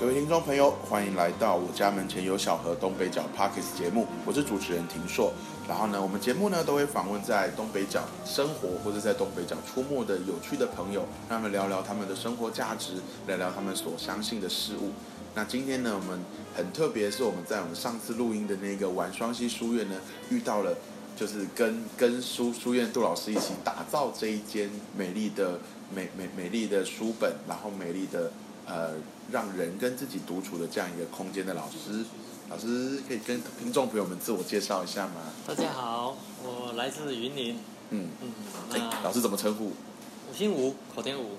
各位听众朋友，欢迎来到我家门前有小河东北角 Parkes 节目，我是主持人庭硕。然后呢，我们节目呢都会访问在东北角生活或者在东北角出没的有趣的朋友，让他们聊聊他们的生活价值，聊聊他们所相信的事物。那今天呢，我们很特别，是我们在我们上次录音的那个晚双溪书院呢，遇到了，就是跟跟书书院杜老师一起打造这一间美丽的美美美丽的书本，然后美丽的呃让人跟自己独处的这样一个空间的老师。老师可以跟听众朋友们自我介绍一下吗？大家好，我来自云林。嗯，嗯，哎，老师怎么称呼？我姓吴，口天吴，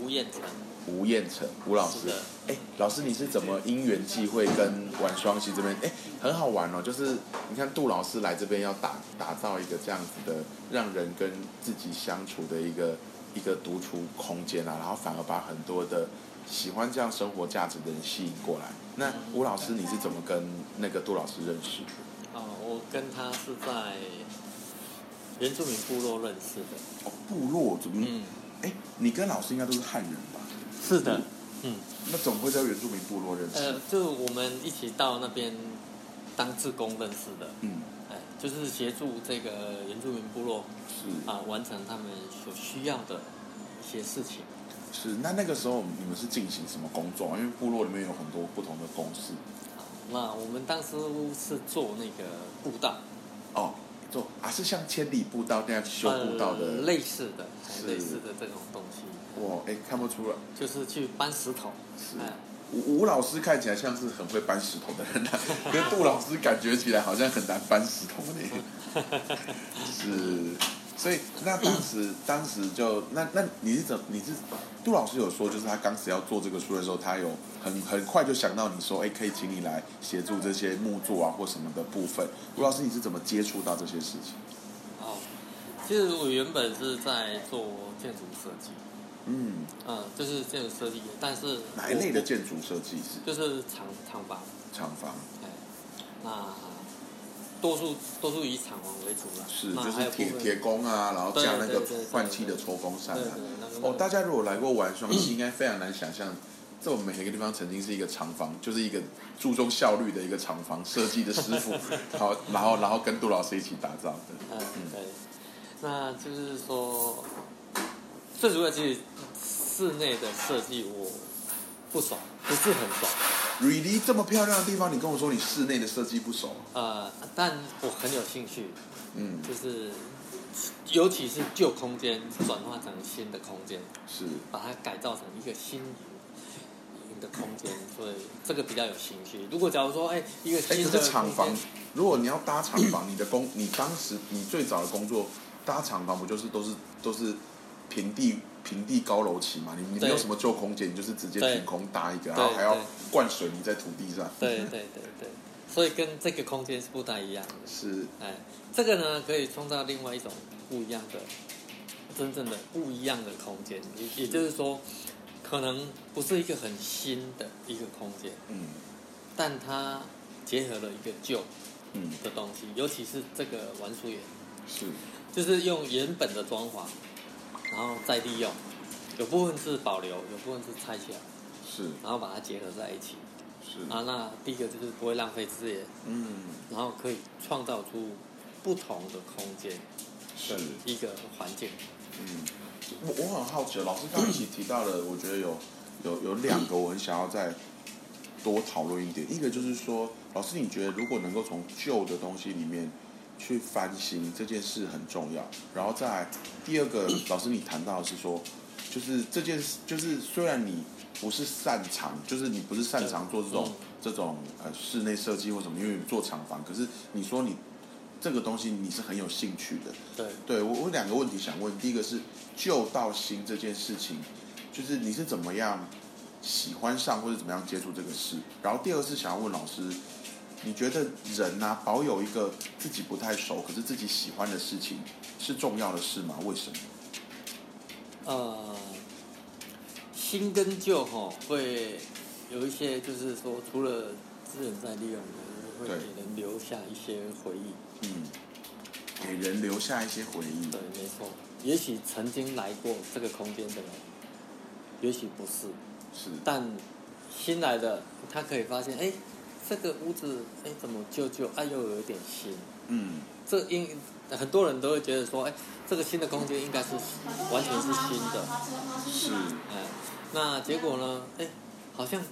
吴彦成。吴彦成，吴老师。哎，老师，你是怎么因缘际会跟玩双溪这边？哎，很好玩哦。就是你看杜老师来这边要打打造一个这样子的，让人跟自己相处的一个一个独处空间啊，然后反而把很多的喜欢这样生活价值的人吸引过来。那吴老师，你是怎么跟那个杜老师认识？哦，我跟他是在原住民部落认识的。哦，部落怎么？嗯，哎，你跟老师应该都是汉人吧？是的。嗯，那怎么会在原住民部落认识？呃，就我们一起到那边当志工认识的。嗯，哎，就是协助这个原住民部落是啊，完成他们所需要的一些事情。是。那那个时候你们是进行什么工作啊？因为部落里面有很多不同的公司。啊，那我们当时是做那个步道。哦，做啊是像千里步道那样修步道的。呃、类似的，类似的这种东西，哇，哎，看不出来。就是去搬石头。是哎，吴吴老师看起来像是很会搬石头的人啊，可是杜老师感觉起来好像很难搬石头呢。是，所以那当时当时就那那你是怎你是杜老师有说，就是他当时要做这个书的时候，他有很很快就想到你说，哎，可以请你来协助这些木作啊或什么的部分。吴老师你是怎么接触到这些事情？哦，其实我原本是在做建筑设计，嗯，嗯，就是建筑设计，但是哪一类的建筑设计是就是厂厂房，厂房？哎，那多数多数以厂房为主了，是，就是铁铁工啊，然后对架那个换气的抽风扇啊。哦，大家如果来过玩双溪，应该非常难想象，在我们每个地方曾经是一个厂房，就是一个注重效率的一个厂房设计的师傅，好，然后然后跟杜老师一起打造的。嗯，对，那就是说，最主要就是室内的设计我不爽，不是很爽，Really 这么漂亮的地方，你跟我说你室内的设计不爽？呃，但我很有兴趣，嗯，就是尤其是旧空间转化成新的空间，是把它改造成一个新颖的空间，所以这个比较有兴趣。如果假如说，哎，一个哎，新的可是厂房，如果你要搭厂房，你的工，你当时你最早的工作搭厂房，不就是都是都是平地平地高楼起嘛？你你没有什么旧空间，你就是直接对。凭空搭一个，对然后还要灌水泥在土地上。对对对对，所以跟这个空间是不太一样的。是。哎，这个呢可以创造另外一种不一样的、真正的不一样的空间，也也就是说，可能不是一个很新的一个空间，嗯。但它结合了一个旧嗯。的东西，尤其是这个玩书园，是。就是用原本的装潢，然后再利用，有部分是保留，有部分是拆起来，是然后把它结合在一起。是啊，那第一个就是不会浪费资源，嗯然后可以创造出不同的空间是一个环境。嗯，我我很好奇，老师刚刚一起提到了，我觉得有有有两个我很想要再多讨论一点。一个就是说，老师你觉得如果能够从旧的东西里面去翻新这件事很重要，然后再来第二个，老师你谈到的是说，就是这件事，就是虽然你不是擅长，就是你不是擅长做这种、嗯这种呃室内设计或什么，因为你做厂房，可是你说你这个东西你是很有兴趣的，对，对我，我两个问题想问。第一个是旧到新这件事情，就是你是怎么样喜欢上或者怎么样接触这个事？然后第二个是想要问老师，你觉得人呐、保有一个自己不太熟可是自己喜欢的事情是重要的事吗？为什么？呃，新跟旧哈会有一些，就是说，除了资源在利用，会给人留下一些回忆。嗯，给人留下一些回忆。对，没错。也许曾经来过这个空间的人，也许不是，是，但新来的他可以发现，哎，这个屋子哎怎么旧旧，哎又有一点新，嗯，这应很多人都会觉得说，哎，这个新的空间应该是完全是新的，是，哎，那结果呢，哎，好像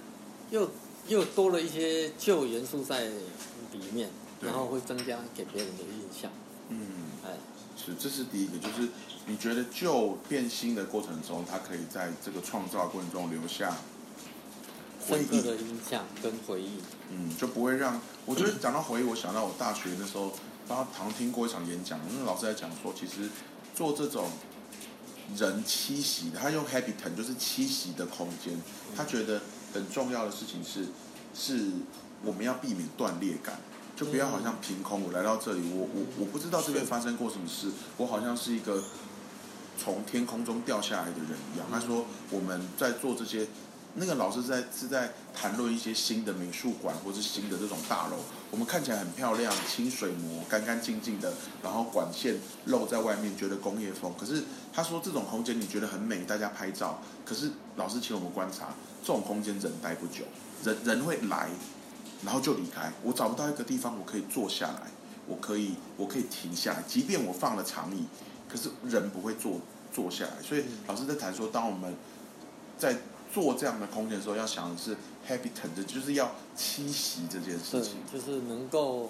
又又多了一些旧元素在里面，然后会增加给别人的印象，嗯，哎，是，这是第一个，就是你觉得旧变新的过程中，它可以在这个创造过程中留下深刻的印象跟回忆，嗯，就不会让我觉得讲到回忆，我想到我大学那时候，大家常听过一场演讲，那个老师在讲说，其实做这种人栖息的，他用 habitat 就是栖息的空间，他觉得很重要的事情是，是我们要避免断裂感。就不要好像凭空我来到这里，我我我不知道这边发生过什么事，我好像是一个从天空中掉下来的人一样。他说我们在做这些，那个老师在是在谈论一些新的美术馆或是新的这种大楼，我们看起来很漂亮，清水模干干净净的，然后管线露在外面，觉得工业风。可是他说这种空间你觉得很美，大家拍照，可是老师请我们观察，这种空间人待不久，人人会来。然后就离开，我找不到一个地方我可以坐下来，我可以我可以停下来，即便我放了长椅，可是人不会坐坐下来。所以老师在谈说，当我们在做这样的空间的时候，要想的是 habitat，就是要栖息这件事对情。，就是能够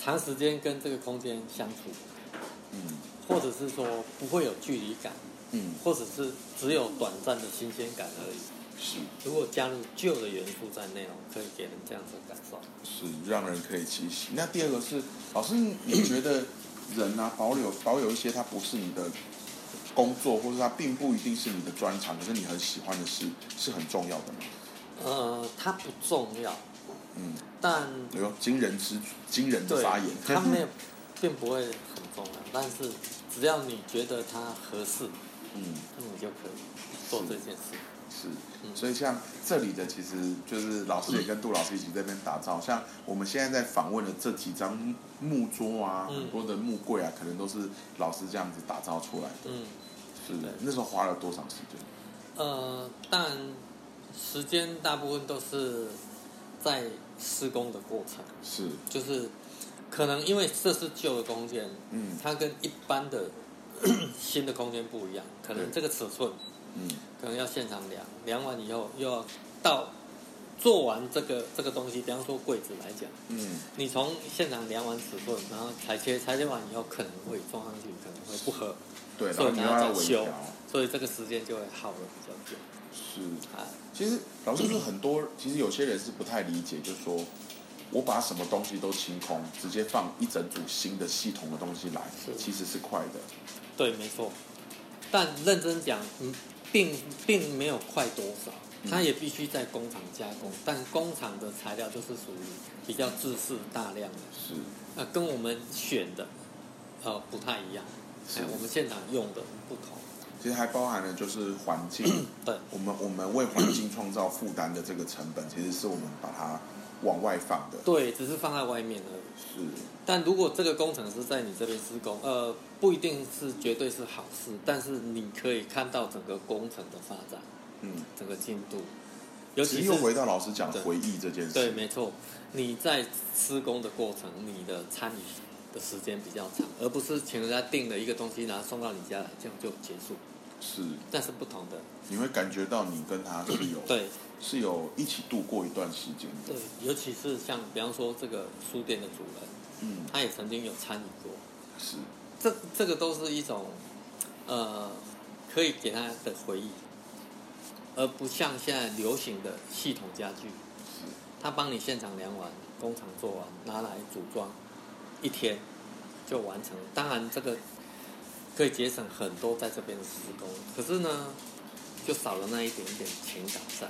长时间跟这个空间相处，嗯或者是说不会有距离感，嗯，或者是只有短暂的新鲜感而已。是如果加入旧的元素在内容，可以给人这样子的感受。是让人可以栖息。那第二个是老师，你觉得人啊保留保有一些它不是你的工作，或者它并不一定是你的专长，可是你很喜欢的事，是很重要的吗？呃，它不重要，嗯。但哎呦，惊人之惊人的发言，它没有，并不会很重要。但是只要你觉得它合适，嗯，那你就可以做这件事。是，所以像这里的其实就是老师也跟杜老师一起在那边打造，像我们现在在访问的这几张木桌啊，嗯很多的木柜啊，可能都是老师这样子打造出来的。嗯，是的，那时候花了多长时间？呃，但时间大部分都是在施工的过程，是，就是可能因为这是旧的空间，嗯它跟一般的 新的空间不一样，可能这个尺寸嗯可能要现场量，量完以后又要到做完这个这个东西，比方说柜子来讲，嗯，你从现场量完尺寸，然后裁切，裁切完以后可能会装上去，可能会不合，对，然所以你要要再修，，所以这个时间就会耗的比较久。是。啊，其实老师说很多，其实有些人是不太理解，就是说我把什么东西都清空，直接放一整组新的系统的东西来，其实是快的。对，没错。但认真讲，嗯，并并没有快多少，它也必须在工厂加工，但工厂的材料就是属于比较自式大量的，是，那跟我们选的呃不太一样，是。哎，我们现场用的不同。其实还包含了就是环境，对，我们我们为环境创造负担的这个成本，其实是我们把它往外放的。对，只是放在外面而已。是，但如果这个工程师在你这边施工，呃，不一定是绝对是好事，但是你可以看到整个工程的发展，嗯，整个进度，尤其其是又回到老师讲对回忆这件事。对，没错，你在施工的过程，你的参与的时间比较长，而不是请人家订了一个东西，然后送到你家来，这样就结束，是，但是不同的。你会感觉到你跟他是有对是有一起度过一段时间的。对，尤其是像比方说这个书店的主人，嗯，他也曾经有参与过，是，这这个都是一种呃可以给他的回忆，而不像现在流行的系统家具，是，他帮你现场量完，工厂做完，拿来组装，一天就完成。当然这个可以节省很多在这边的施工，可是呢，就少了那一点点情感在。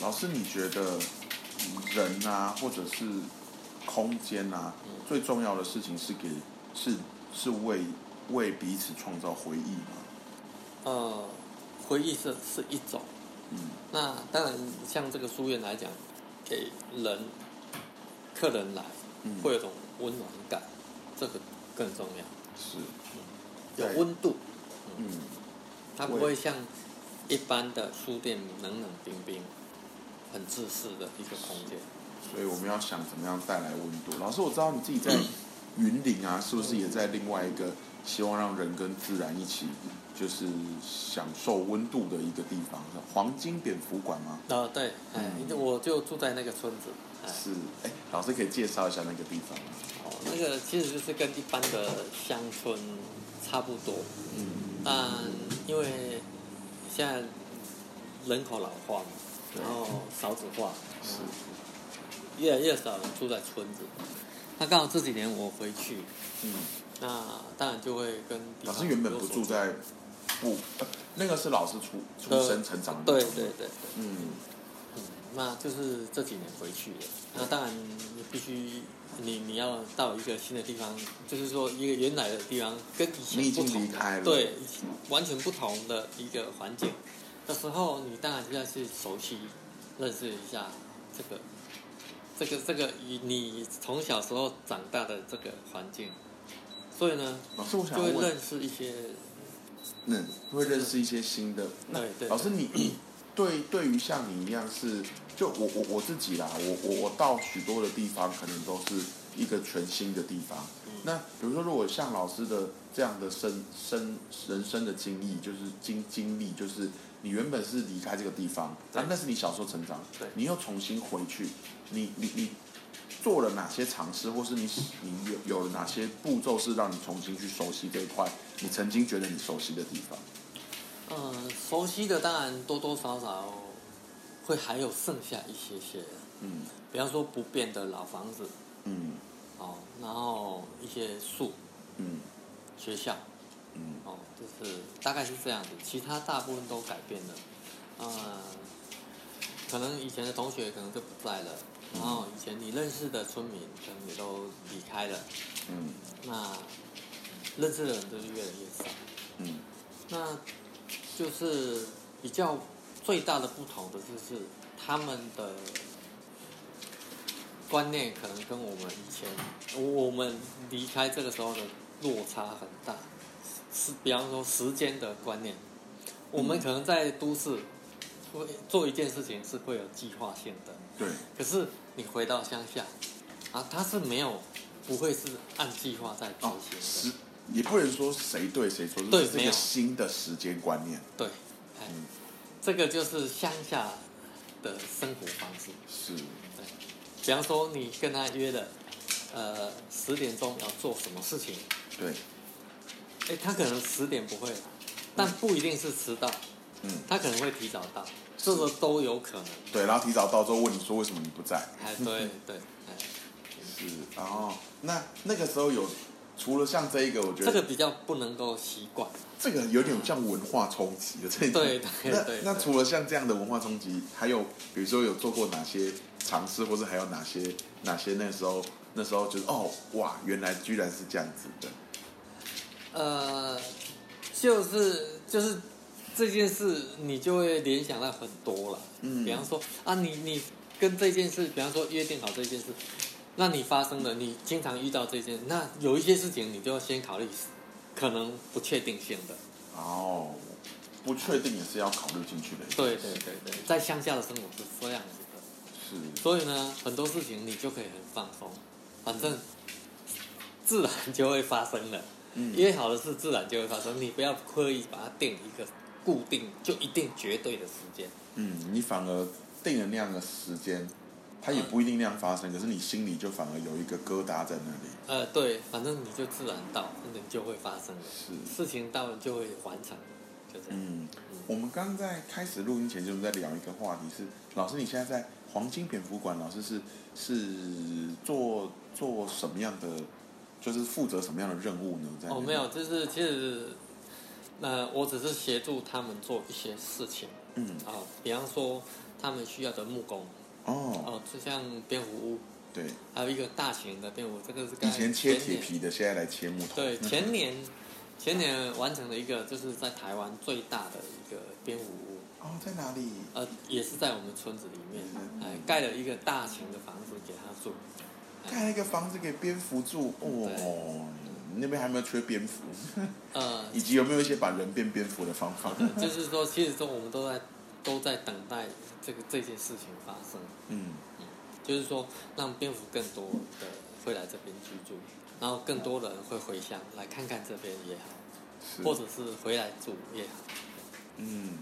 老师，你觉得人啊，或者是空间啊，嗯。最重要的事情是给是是为为彼此创造回忆吗？呃，回忆是是一种，嗯，那当然像这个书院来讲，给人客人来嗯。会有种温暖感，这个更重要，是，有对。温度，嗯，它不会像一般的书店冷冷冰冰，很自私的一个空间。所以我们要想怎么样带来温度。老师，我知道你自己在云林啊，是不是也在另外一个希望让人跟自然一起，就是享受温度的一个地方？是黄金蝙蝠馆吗？啊，对，哎，我就住在那个村子。哎是，哎，老师可以介绍一下那个地方吗？哦，那个其实就是跟一般的乡村差不多，嗯，但因为现在人口老化嘛，然后少子化，是，越来越少人住在村子。那刚好这几年我回去，嗯，那当然就会跟老方师原本不住在不，呃那个是老师出出生成长的对对对。嗯，那就是这几年回去的。那当然你必须你你要到一个新的地方，就是说一个原来的地方跟以前已经不同离开了对，完全不同的一个环境的时候，你当然就要去熟悉、认识一下这个、这个、这个与你从小时候长大的这个环境，所以呢，老师，我想就会，认识一些，嗯，会认识一些新的。对对老师你对对于像你一样是，就我我我自己啦，我我我到许多的地方，可能都是一个全新的地方。嗯那比如说，如果像老师的这样的生生人生的经历，就是经经历，就是你原本是离开这个地方，对啊，那是你小时候成长，对你又重新回去，你你你做了哪些尝试，或是你你有有了哪些步骤，是让你重新去熟悉这一块你曾经觉得你熟悉的地方？嗯，熟悉的当然多多少少会还有剩下一些些，嗯。比方说不变的老房子。嗯。哦，然后一些树、嗯。学校嗯。哦，就是大概是这样子，其他大部分都改变了，呃，可能以前的同学可能就不在了，然后以前你认识的村民可能也都离开了，嗯。那认识的人都是越来越少。嗯。那就是比较最大的不同的就是他们的观念可能跟我们以前我们离开这个时候的落差很大，是比方说时间的观念，我们可能在都市会做一件事情是会有计划性的，对，可是你回到乡下啊，他是没有不会是按计划在执哦，行的。时也不能说谁对谁错，对这是个新的时间观念。对，哎，嗯这个就是乡下的生活方式。是，对，比方说你跟他约了，呃，十点钟要做什么事情，对，哎，他可能十点不会来，但不一定是迟到，嗯。他可能会提早到，这个都有可能。对，然后提早到之后问你说为什么你不在？哎，对对，哎，是，然后那那个时候有除了像这一个，我觉得这个比较不能够习惯。这个有点像文化冲击的这一种。对对那对对那除了像这样的文化冲击，还有比如说有做过哪些尝试，或者还有哪些哪些那时候那时候就是哦哇，原来居然是这样子的。呃，就是就是这件事，你就会联想到很多了。嗯比方说啊，你你跟这件事，比方说约定好这件事，那你发生了，你经常遇到这件，那有一些事情你就要先考虑可能不确定性的。哦，不确定也是要考虑进去的。对对对对，在乡下的生活是这样子的，是，所以呢，很多事情你就可以很放松，反正自然就会发生了。嗯约好的事自然就会发生，你不要刻意把它定一个固定就一定绝对的时间。嗯，你反而定了那样的时间，它也不一定那样发生，可是你心里就反而有一个疙瘩在那里。呃，对，反正你就自然到，那你就会发生了。是，事情到了就会完成，就这样。嗯，我们刚在开始录音前就是在聊一个话题是，老师你现在在黄金蝙蝠馆，老师是是做做什么样的，就是负责什么样的任务呢？哦，没有，就是其实，呃，我只是协助他们做一些事情嗯，啊、比方说他们需要的木工，哦，哦、就像蝙蝠屋，对，还有一个大型的蝙蝠，这个是以前切铁皮的，现在来切木头。对，前年前年完成了一个，就是在台湾最大的一个蝙蝠屋，哦，在哪里？呃，也是在我们村子里面，嗯哎，盖了一个大型的房子给他住。盖了一个房子给蝙蝠住哦。你那边还没有缺蝙蝠，呃，以及有没有一些把人变蝙蝠的方法？就是说，其实说我们都在都在等待这个这件事情发生。嗯，就是说，让蝙蝠更多的会来这边居住，然后更多人会回乡来看看这边也好，是或者是回来住也好。嗯，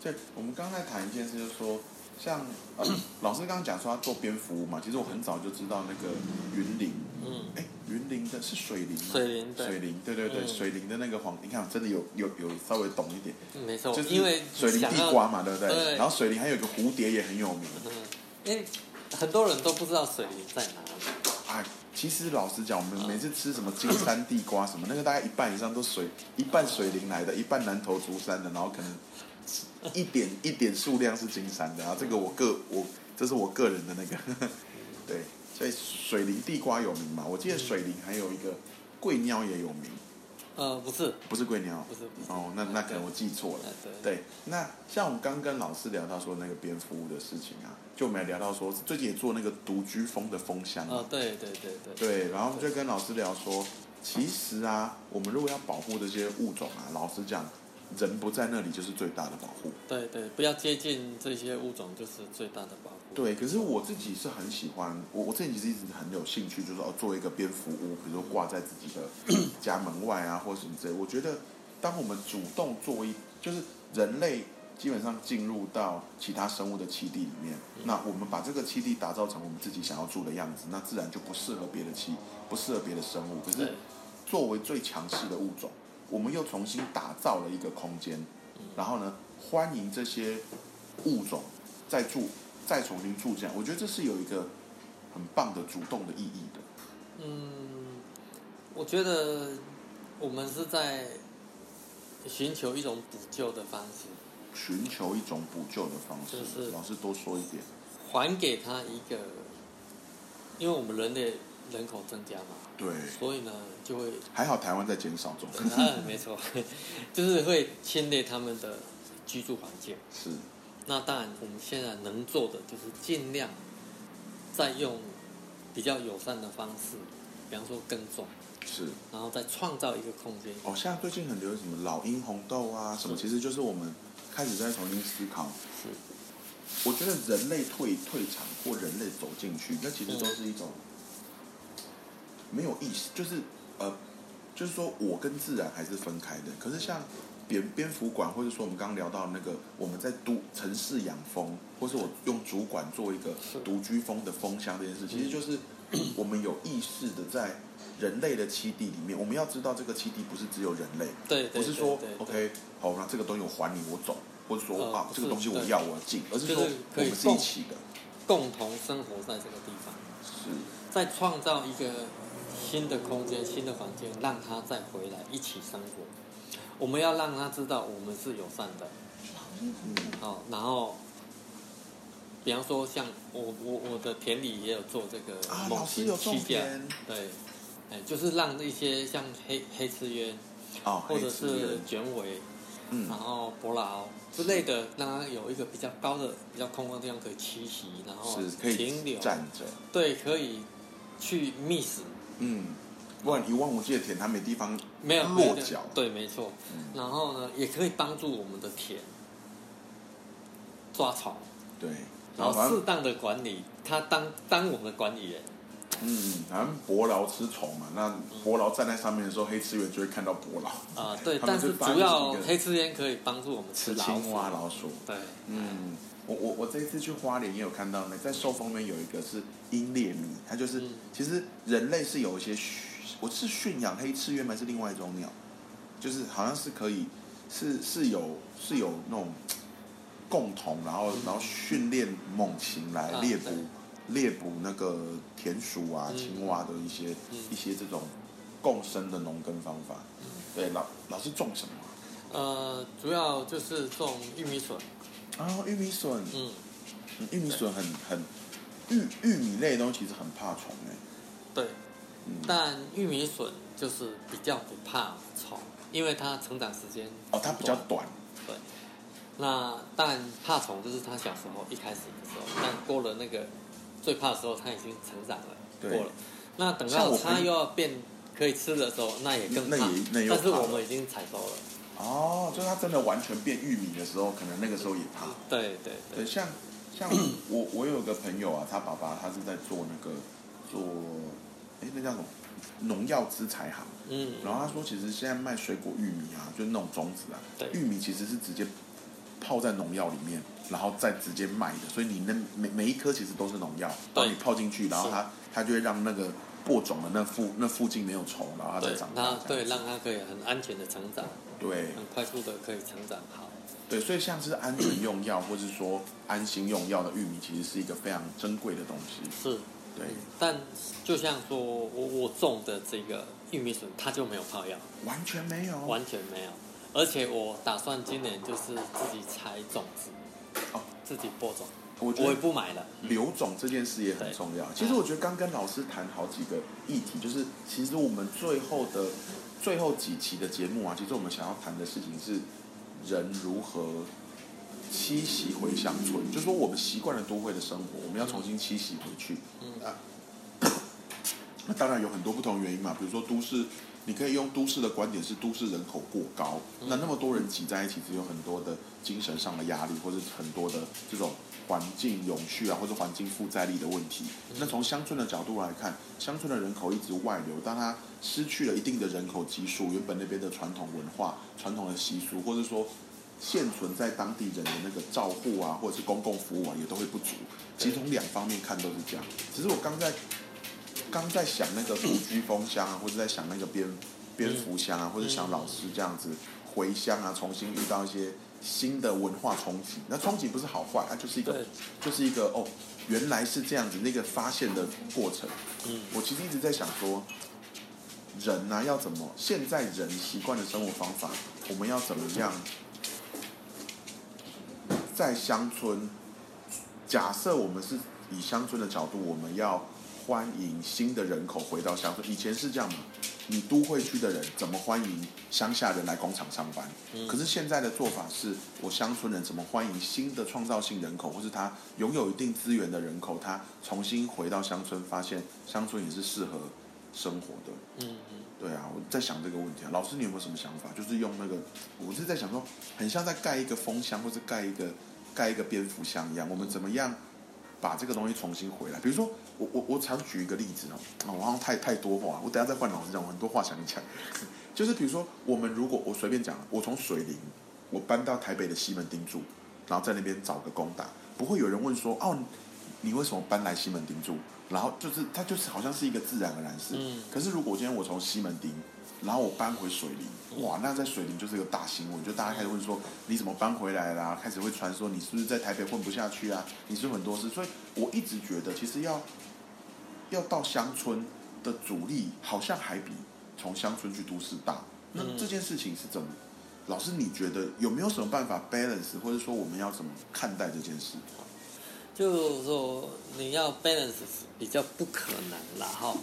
这我们刚才谈一件事，就是说，像呃，老师刚刚讲说他做蝙蝠嘛，其实我很早就知道那个云林，嗯，哎，云林的是水林吗？水林对。水林，对对对，嗯。水林的那个黄，你看真的有有有稍微懂一点，嗯没错，就是因为水林地瓜嘛，对不对？对。然后水林还有一个蝴蝶也很有名，嗯，因为很多人都不知道水林在哪里。啊，其实老实讲，我们嗯。每次吃什么金山地瓜什么，那个大概一半以上都水，一半水林来的，一半南投竹山的，然后可能一点一点数量是金山的，然后这个我个我这是我个人的那个，对，所以水林地瓜有名嘛，我记得水林还有一个桂鸟也有名，呃，不是，不是桂鸟？不是，不是。哦，那那可能我记错了。呃对。对，那像我们刚跟老师聊到说那个蝙蝠屋的事情啊，就我们也聊到说最近也做那个独居风的风箱啊呃，对对对对。对，然后我们就跟老师聊说，其实啊，我们如果要保护这些物种啊，老实讲，人不在那里就是最大的保护。对对，不要接近这些物种，就是最大的保护。对，可是我自己是很喜欢，我我自己其实一直很有兴趣，就是哦，做一个蝙蝠屋，比如说挂在自己的家门外啊，或什么之类。我觉得，当我们主动做一，就是人类基本上进入到其他生物的栖地里面，那我们把这个栖地打造成我们自己想要住的样子，那自然就不适合别的栖，不适合别的生物。可是，作为最强势的物种，我们又重新打造了一个空间，然后呢，欢迎这些物种再住，再重新住进来。我觉得这是有一个很棒的主动的意义的。嗯，我觉得我们是在寻求一种补救的方式，寻求一种补救的方式，就是老师多说一点。还给他一个，因为我们人类人口增加嘛，对，所以呢就会，还好台湾在减少中。嗯，没错，就是会侵略他们的居住环境。是，那当然，我们现在能做的就是尽量再用比较友善的方式，比方说耕种，是。然后再创造一个空间。哦，现在最近很流行什么老鹰红豆啊，什么，其实就是我们开始在重新思考。是，我觉得人类退退场或人类走进去，那其实都是一种没有意识，就是呃，就是说我跟自然还是分开的。可是像蝙蝙蝠馆，或者说我们刚刚聊到那个我们在都城市养蜂，或是我用主管做一个是。独居蜂的蜂箱这件事，其实就是 我们有意识的在人类的栖地里面，我们要知道这个栖地不是只有人类，对对不是说 OK 好，那这个东西我还你我走，或者说啊这个东西我要我进，而是说我们是一起的，共同生活在这个地方，是。在创造一个新的空间、新的环境，让他再回来一起生活。我们要让他知道我们是友善的，嗯好，然后，比方说像我我我的田里也有做这个啊，猛老师禽有种栖架，田对，哎，就是让一些像黑黑刺鸢哦，或者是卷尾，嗯。然后伯劳之类的，让它有一个比较高的、比较空旷的地方可以栖息，然后是可以停留，站着，对，可以去觅食，嗯，不然一望无际的田，它没地方没有落脚，对，没错。嗯然后呢，也可以帮助我们的田抓草，对，然后适当的管理，它当当我们的管理员。嗯，反正伯劳吃虫嘛，那伯劳站在上面的时候，黑刺猿就会看到伯劳，啊、对，但是主要黑刺鸢可以帮助我们吃老青蛙、老鼠，对，嗯，我我我这一次去花莲也有看到那在寿丰那边有一个是鹰猎米，它就是、嗯其实人类是有一些，我是驯养黑翅鸢吗？还是另外一种鸟？就是好像是可以是是有是有那种共同，然后然后训练猛禽来啊猎捕、对猎捕那个田鼠啊、嗯青蛙的一些、嗯一些这种共生的农耕方法。对，老老是种什么呃，主要就是种玉米笋，啊？啊，玉米笋。嗯，嗯玉米笋很很玉玉米类的东西其实很怕虫哎、对。嗯，但玉米笋就是比较不怕虫，因为它成长时间哦，它比较短，对。那但怕虫就是它小时候一开始的时候，但过了那个最怕的时候，它已经成长了，过了。那等到它又要变可以吃的时候，那也更怕那也那。又但是我们已经采收了，哦，就是它真的完全变玉米的时候，可能那个时候也怕。对对对，像像我 我有个朋友啊，他爸爸他是在做那个做，哎，那叫什么农药资材行。嗯，然后他说，其实现在卖水果玉米啊，就是那种种子啊，对玉米其实是直接泡在农药里面，然后再直接卖的，所以你那每每一颗其实都是农药，把你泡进去，然后它它就会让那个播种的那附那附近没有虫，然后它再长，大。对让它可以很安全的成长，对很快速的可以成长好。对，所以像是安全用药 或是说安心用药的玉米，其实是一个非常珍贵的东西。是，对，但就像说我我种的这个玉米笋，它就没有泡药，完全没有。完全没有。而且我打算今年就是自己采种子，哦，自己播种，我我也不买了。留种这件事也很重要。其实我觉得刚跟老师谈好几个议题，就是其实我们最后的最后几期的节目啊，其实我们想要谈的事情是人如何栖息回乡村，就是说我们习惯了都会的生活，我们要重新栖息回去。嗯啊，那当然有很多不同原因嘛，比如说都市。你可以用都市的观点是都市人口过高，那那么多人挤在一起，只有很多的精神上的压力，或者很多的这种环境永续啊，或者环境负债力的问题。那从乡村的角度来看，乡村的人口一直外流，当它失去了一定的人口基数，原本那边的传统文化、传统的习俗，或者说现存在当地人的那个照护啊，或者是公共服务啊，也都会不足。其实从两方面看都是这样。只是我刚在。刚在想那个古居风箱啊，或者在想那个蝙蝙蝠箱啊，或者想老师这样子回乡啊，重新遇到一些新的文化冲击。那冲击不是好坏，它就是一个，就是一个哦，原来是这样子，那个发现的过程。嗯，我其实一直在想说，人呢、要怎么？现在人习惯的生活方法，我们要怎么样在乡村？假设我们是以乡村的角度，我们要。欢迎新的人口回到乡村。以前是这样嘛？你都会区的人怎么欢迎乡下人来工厂上班？嗯、可是现在的做法是，我乡村人怎么欢迎新的创造性人口，或是他拥有一定资源的人口，他重新回到乡村，发现乡村也是适合生活的。嗯嗯，对啊，我在想这个问题啊。老师，你有没有什么想法？就是用那个，我是在想说，很像在盖一个风箱，或者盖一个盖一个蝙蝠箱一样，我们怎么样？把这个东西重新回来，比如说我我我常举一个例子哦，啊，我好像太太多话，我等下再换老师讲，我很多话想讲。就是比如说，我们如果我随便讲，我从水林，我搬到台北的西门町住，然后在那边找个工打，不会有人问说，哦，你为什么搬来西门町住？然后就是它就是好像是一个自然而然事。嗯。可是如果今天我从西门町，然后我搬回水林，哇，那在水林就是个大新闻，就大家开始问说你怎么搬回来啦？开始会传说你是不是在台北混不下去啊？你是很多事，所以我一直觉得其实要要到乡村的阻力好像还比从乡村去都市大。那这件事情是怎么？老师，你觉得有没有什么办法 balance，或者说我们要怎么看待这件事？就是说你要 balance 比较不可能了，哈。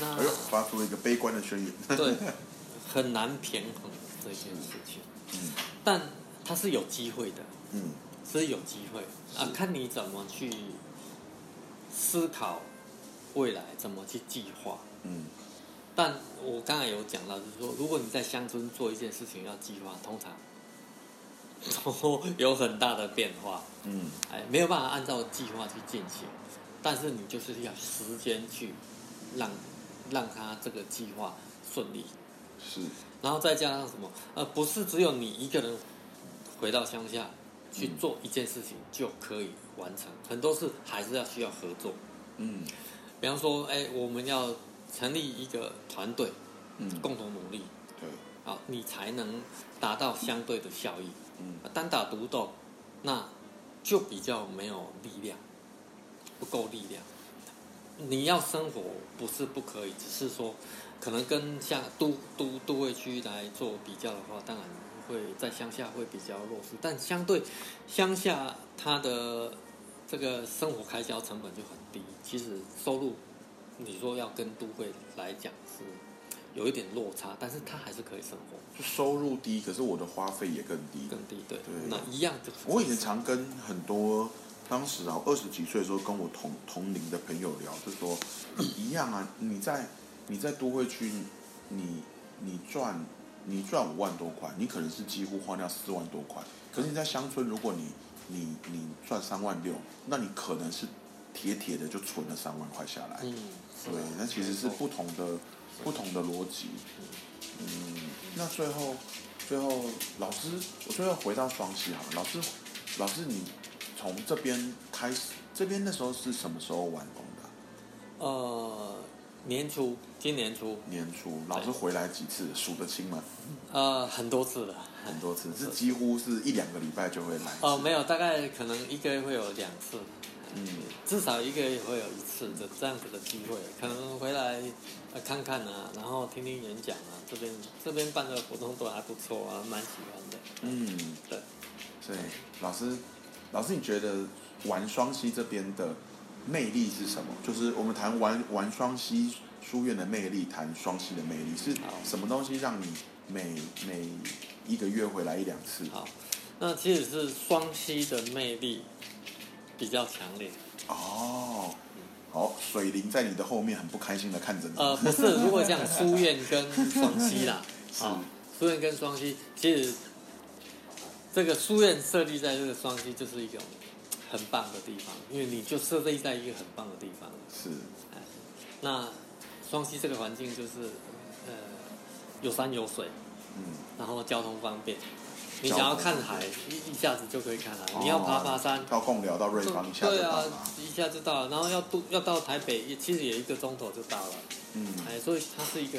那发出了一个悲观的宣言。对，很难平衡这件事情。嗯，但它是有机会的。嗯，是有机会啊，看你怎么去思考未来，怎么去计划。嗯，但我刚才有讲到，就是说，如果你在乡村做一件事情要计划，通常都 有很大的变化。嗯，哎，没有办法按照计划去进行，但是你就是要时间去让让他这个计划顺利。是。然后再加上什么？呃，不是只有你一个人回到乡下去做一件事情就可以完成，很多事还是要需要合作。嗯，比方说，哎，我们要成立一个团队，嗯，共同努力，对，好，你才能达到相对的效益。单打独斗，那就比较没有力量，不够力量。你要生活不是不可以，只是说。可能跟像都都都会区来做比较的话，当然会在乡下会比较弱势，但相对乡下它的这个生活开销成本就很低，其实收入你说要跟都会来讲是有一点落差，但是他还是可以生活。就收入低，可是我的花费也更低。更低，对。对。那一样就。我以前常跟很多当时啊二十几岁的时候跟我同同龄的朋友聊，就说一样啊，你在。你在都会区，你你赚你赚五万多块，你可能是几乎花掉四万多块。可是你在乡村，如果你你你赚三万六，那你可能是铁铁的就存了三万块下来。嗯，对，那其实是不同的不同的逻辑。嗯，那最后最后老师，我最后回到双溪哈，老师老师你从这边开始，这边那时候是什么时候完工的？呃，年初，今年初，年初，老师回来几次？数得清吗？呃，很多次了。很多次，是几乎是一两个礼拜就会来。哦，没有，大概可能一个月会有两次，嗯，至少一个月会有一次的这样子的机会，可能回来呃看看啊，然后听听演讲啊，这边这边办的活动都还不错啊，蛮喜欢的。嗯，对。所以老师，老师，你觉得玩双溪这边的魅力是什么？就是我们谈玩玩双溪书院的魅力，谈双溪的魅力是什么东西让你每每一个月回来一两次？好，那其实是双溪的魅力比较强烈。哦，好，水灵在你的后面很不开心的看着你。呃，不是，如果讲书院跟双溪啦，是啊，书院跟双溪，其实这个书院设立在这个双溪就是一种很棒的地方，因为你就设立在一个很棒的地方。是，那双溪这个环境就是呃有山有水，嗯，然后交通方便。你想要看海，一一下子就可以看海。你要爬爬山，到贡寮到瑞芳一下就对啊一下就到了。然后要渡要到台北，也其实也一个钟头就到了。嗯，哎，所以它是一个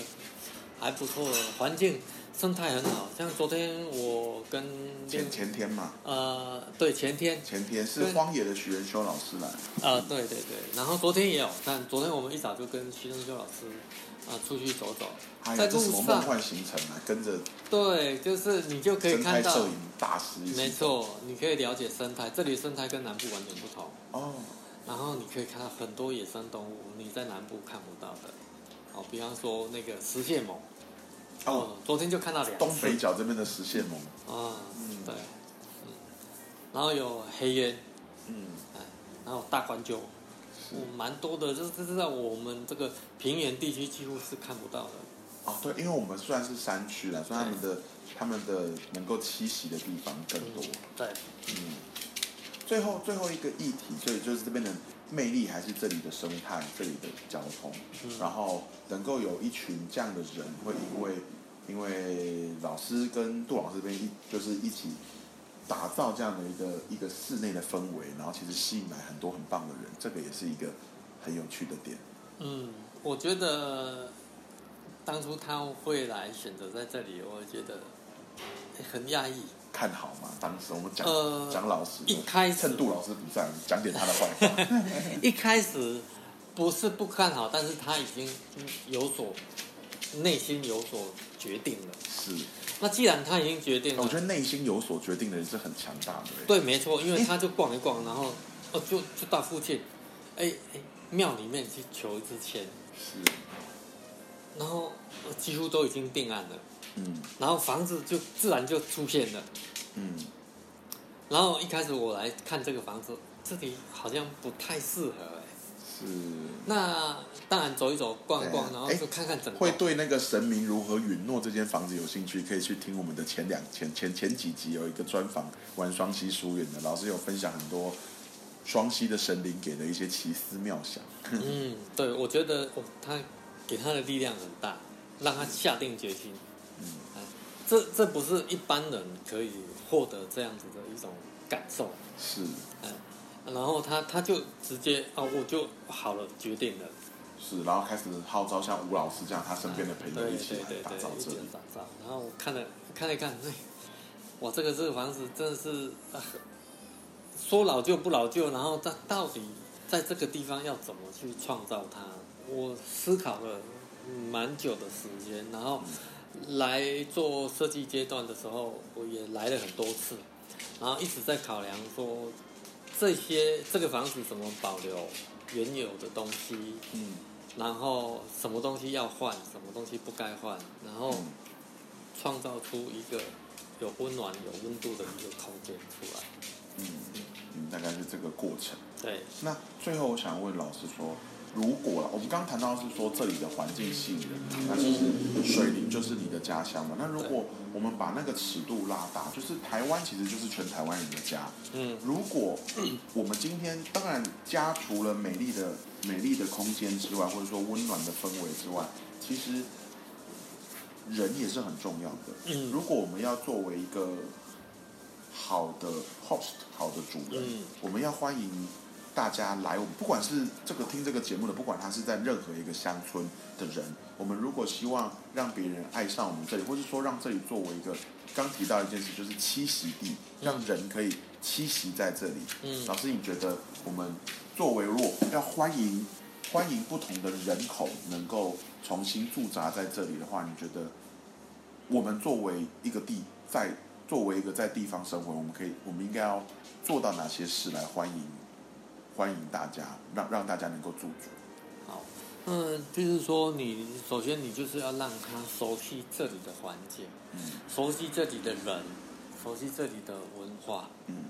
还不错的环境，生态很好。像昨天我跟前前天嘛，呃，对前天前天是荒野的许仁修老师来。呃，对对对，然后昨天也有，但昨天我们一早就跟徐仁修老师啊、出去走走，在路上梦幻行程啊？跟着对，就是你就可以看到摄，影大师没错，你可以了解生态，这里生态跟南部完全不同。哦，然后你可以看到很多野生动物，你在南部看不到的。哦，比方说那个石蟹獴，哦，昨天就看到两次。东北角这边的石蟹獴，啊，嗯对，嗯，然后有黑烟，嗯，哎，然后大冠鹫，嗯，蛮多的，就是这是在我们这个平原地区几乎是看不到的。哦，对，因为我们虽然是山区啦，所以他们的他们的能够栖息的地方更多。对，嗯，最后最后一个议题，所以就是这边的魅力还是这里的生态，这里的交通，嗯然后能够有一群这样的人，会因为因为老师跟杜老师这边一就是一起打造这样的一个一个室内的氛围，然后其实吸引来很多很棒的人，这个也是一个很有趣的点。嗯，我觉得当初他会来选择在这里，我觉得哎很讶异。看好嘛？当时我们讲呃讲老师，一开始趁杜老师不在，讲点他的坏话。一开始不是不看好，但是他已经有所内心有所决定了。是，那既然他已经决定了，我觉得内心有所决定的人是很强大的。对，没错，因为他就逛一逛，然后哦，就就到附近，哎哎，庙里面去求一支签，是，然后呃几乎都已经定案了，嗯然后房子就自然就出现了。嗯，然后一开始我来看这个房子，这里好像不太适合哎。是。那当然走一走、逛一逛，然后就看看整会。对那个神明如何允诺这间房子有兴趣，可以去听我们的前两前前前几集有一个专访玩双溪书院的老师有分享很多双溪的神灵给的一些奇思妙想。嗯，对，我觉得哦，他给他的力量很大，让他下定决心。嗯哎，这这不是一般人可以获得这样子的一种感受。是哎，然后他他就直接哦，我就好了，决定了。是，然后开始号召像吴老师这样他身边的朋友一起来打造这里。打造。然后我看了看了一看，哎，哇，这个这个房子真的是、啊、说老旧不老旧，然后它到底在这个地方要怎么去创造它？我思考了蛮久的时间，然后来做设计阶段的时候，我也来了很多次，然后一直在考量说这些这个房子怎么保留原有的东西，嗯然后什么东西要换，什么东西不该换，然后嗯创造出一个有温暖、有温度的一个空间出来。嗯嗯，大概是这个过程。对，那最后我想问老师说，如果啦，我们刚刚谈到是说这里的环境吸引人，那其实水林就是你的家乡嘛。那如果我们把那个尺度拉大，就是台湾其实就是全台湾人的家。嗯，如果我们今天当然家除了美丽的美丽的空间之外，或者说温暖的氛围之外，其实人也是很重要的。嗯如果我们要作为一个好的 host，好的主人，嗯我们要欢迎大家来。我们不管是这个听这个节目的，不管他是在任何一个乡村的人，我们如果希望让别人爱上我们这里，或是说让这里作为一个刚提到一件事，就是栖息地，让人可以栖息在这里。嗯老师，你觉得我们作为如果要欢迎欢迎不同的人口能够重新驻扎在这里的话，你觉得我们作为一个地在作为一个在地方生活，我们可以我们应该要做到哪些事来欢迎欢迎大家，让让大家能够驻足？好，嗯，就是说你首先你就是要让他熟悉这里的环境，嗯熟悉这里的人，熟悉这里的文化，嗯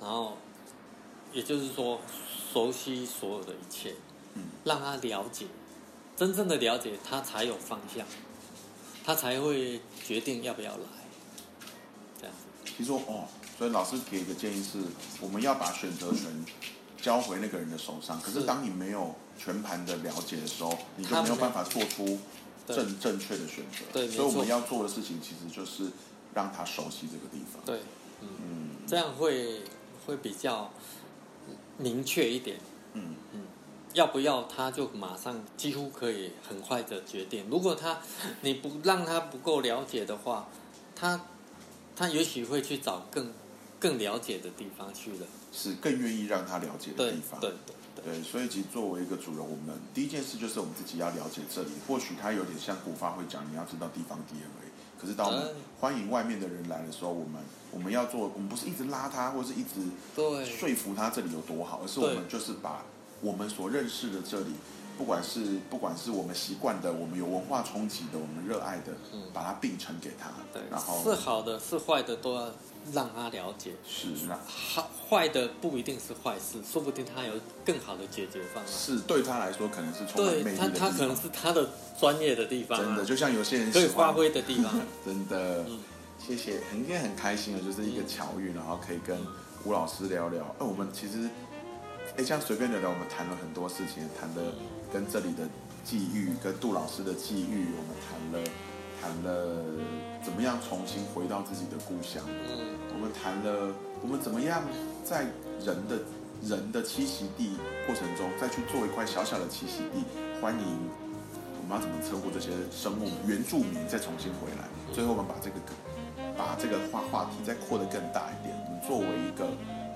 然后也就是说熟悉所有的一切，嗯让他了解，真正的了解，他才有方向，他才会决定要不要来，这样子。其实哦，所以老师给一个建议是，我们要把选择权交回那个人的手上。可是是当你没有全盘的了解的时候，你就没没有办法做出正正确的选择。对所以我们要做的事情其实就是让他熟悉这个地方。对，嗯这样会会比较明确一点。嗯嗯要不要，他就马上几乎可以很快的决定。如果他你不让他不够了解的话，他他也许会去找更更了解的地方去了。是更愿意让他了解的地方。对对对，对，所以其实作为一个主人，我们第一件事就是我们自己要了解这里。或许他有点像古发会讲，你要知道地方 DNA。可是当我们欢迎外面的人来的时候，我们我们要做，我们不是一直拉他，或是一直对说服他这里有多好，而是我们就是把我们所认识的这里，不管是不管是我们习惯的，我们有文化冲击的，我们热爱的，嗯把它并成给他，对然后是好的是坏的都要让他了解。是那好坏的不一定是坏事，说不定他有更好的解决方案。是对他来说可能是充满魅力的地方他可能是他的专业的地方、啊，真的，就像有些人可以发挥的地方。真的，嗯谢谢，今天很开心的，就是一个巧遇，然后可以跟吴老师聊聊。哎，我们其实，哎，这样随便聊聊，我们谈了很多事情，谈了跟这里的际遇，跟杜老师的际遇，我们谈了谈了怎么样重新回到自己的故乡，我们谈了我们怎么样在人的人的栖息地过程中，再去做一块小小的栖息地，欢迎我们要怎么称呼这些生物原住民再重新回来。最后我们把这个把这个话话题再扩得更大一点，我们作为一个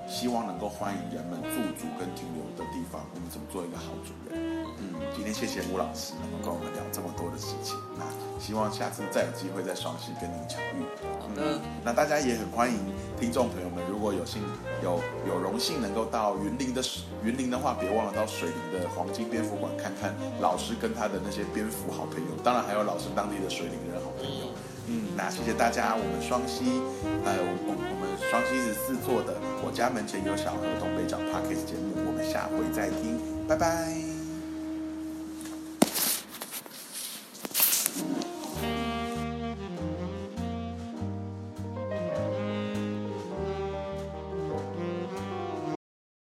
希望能够欢迎人们驻足跟停留的地方，我们怎么做一个好主人？嗯，今天谢谢吴老师能够跟我们聊这么多的事情，那希望下次再有机会在双溪跟您巧遇。好的，那大家也很欢迎听众朋友们，如果有幸有有荣幸能够到云林的云林的话，别忘了到水林的黄金蝙蝠馆看看老师跟他的那些蝙蝠好朋友，当然还有老师当地的水林人好朋友。嗯，那谢谢大家，我们双溪，呃，我我我们双溪十四做的我家门前有小河东北角 Parkes 节目，我们下回再听，拜拜。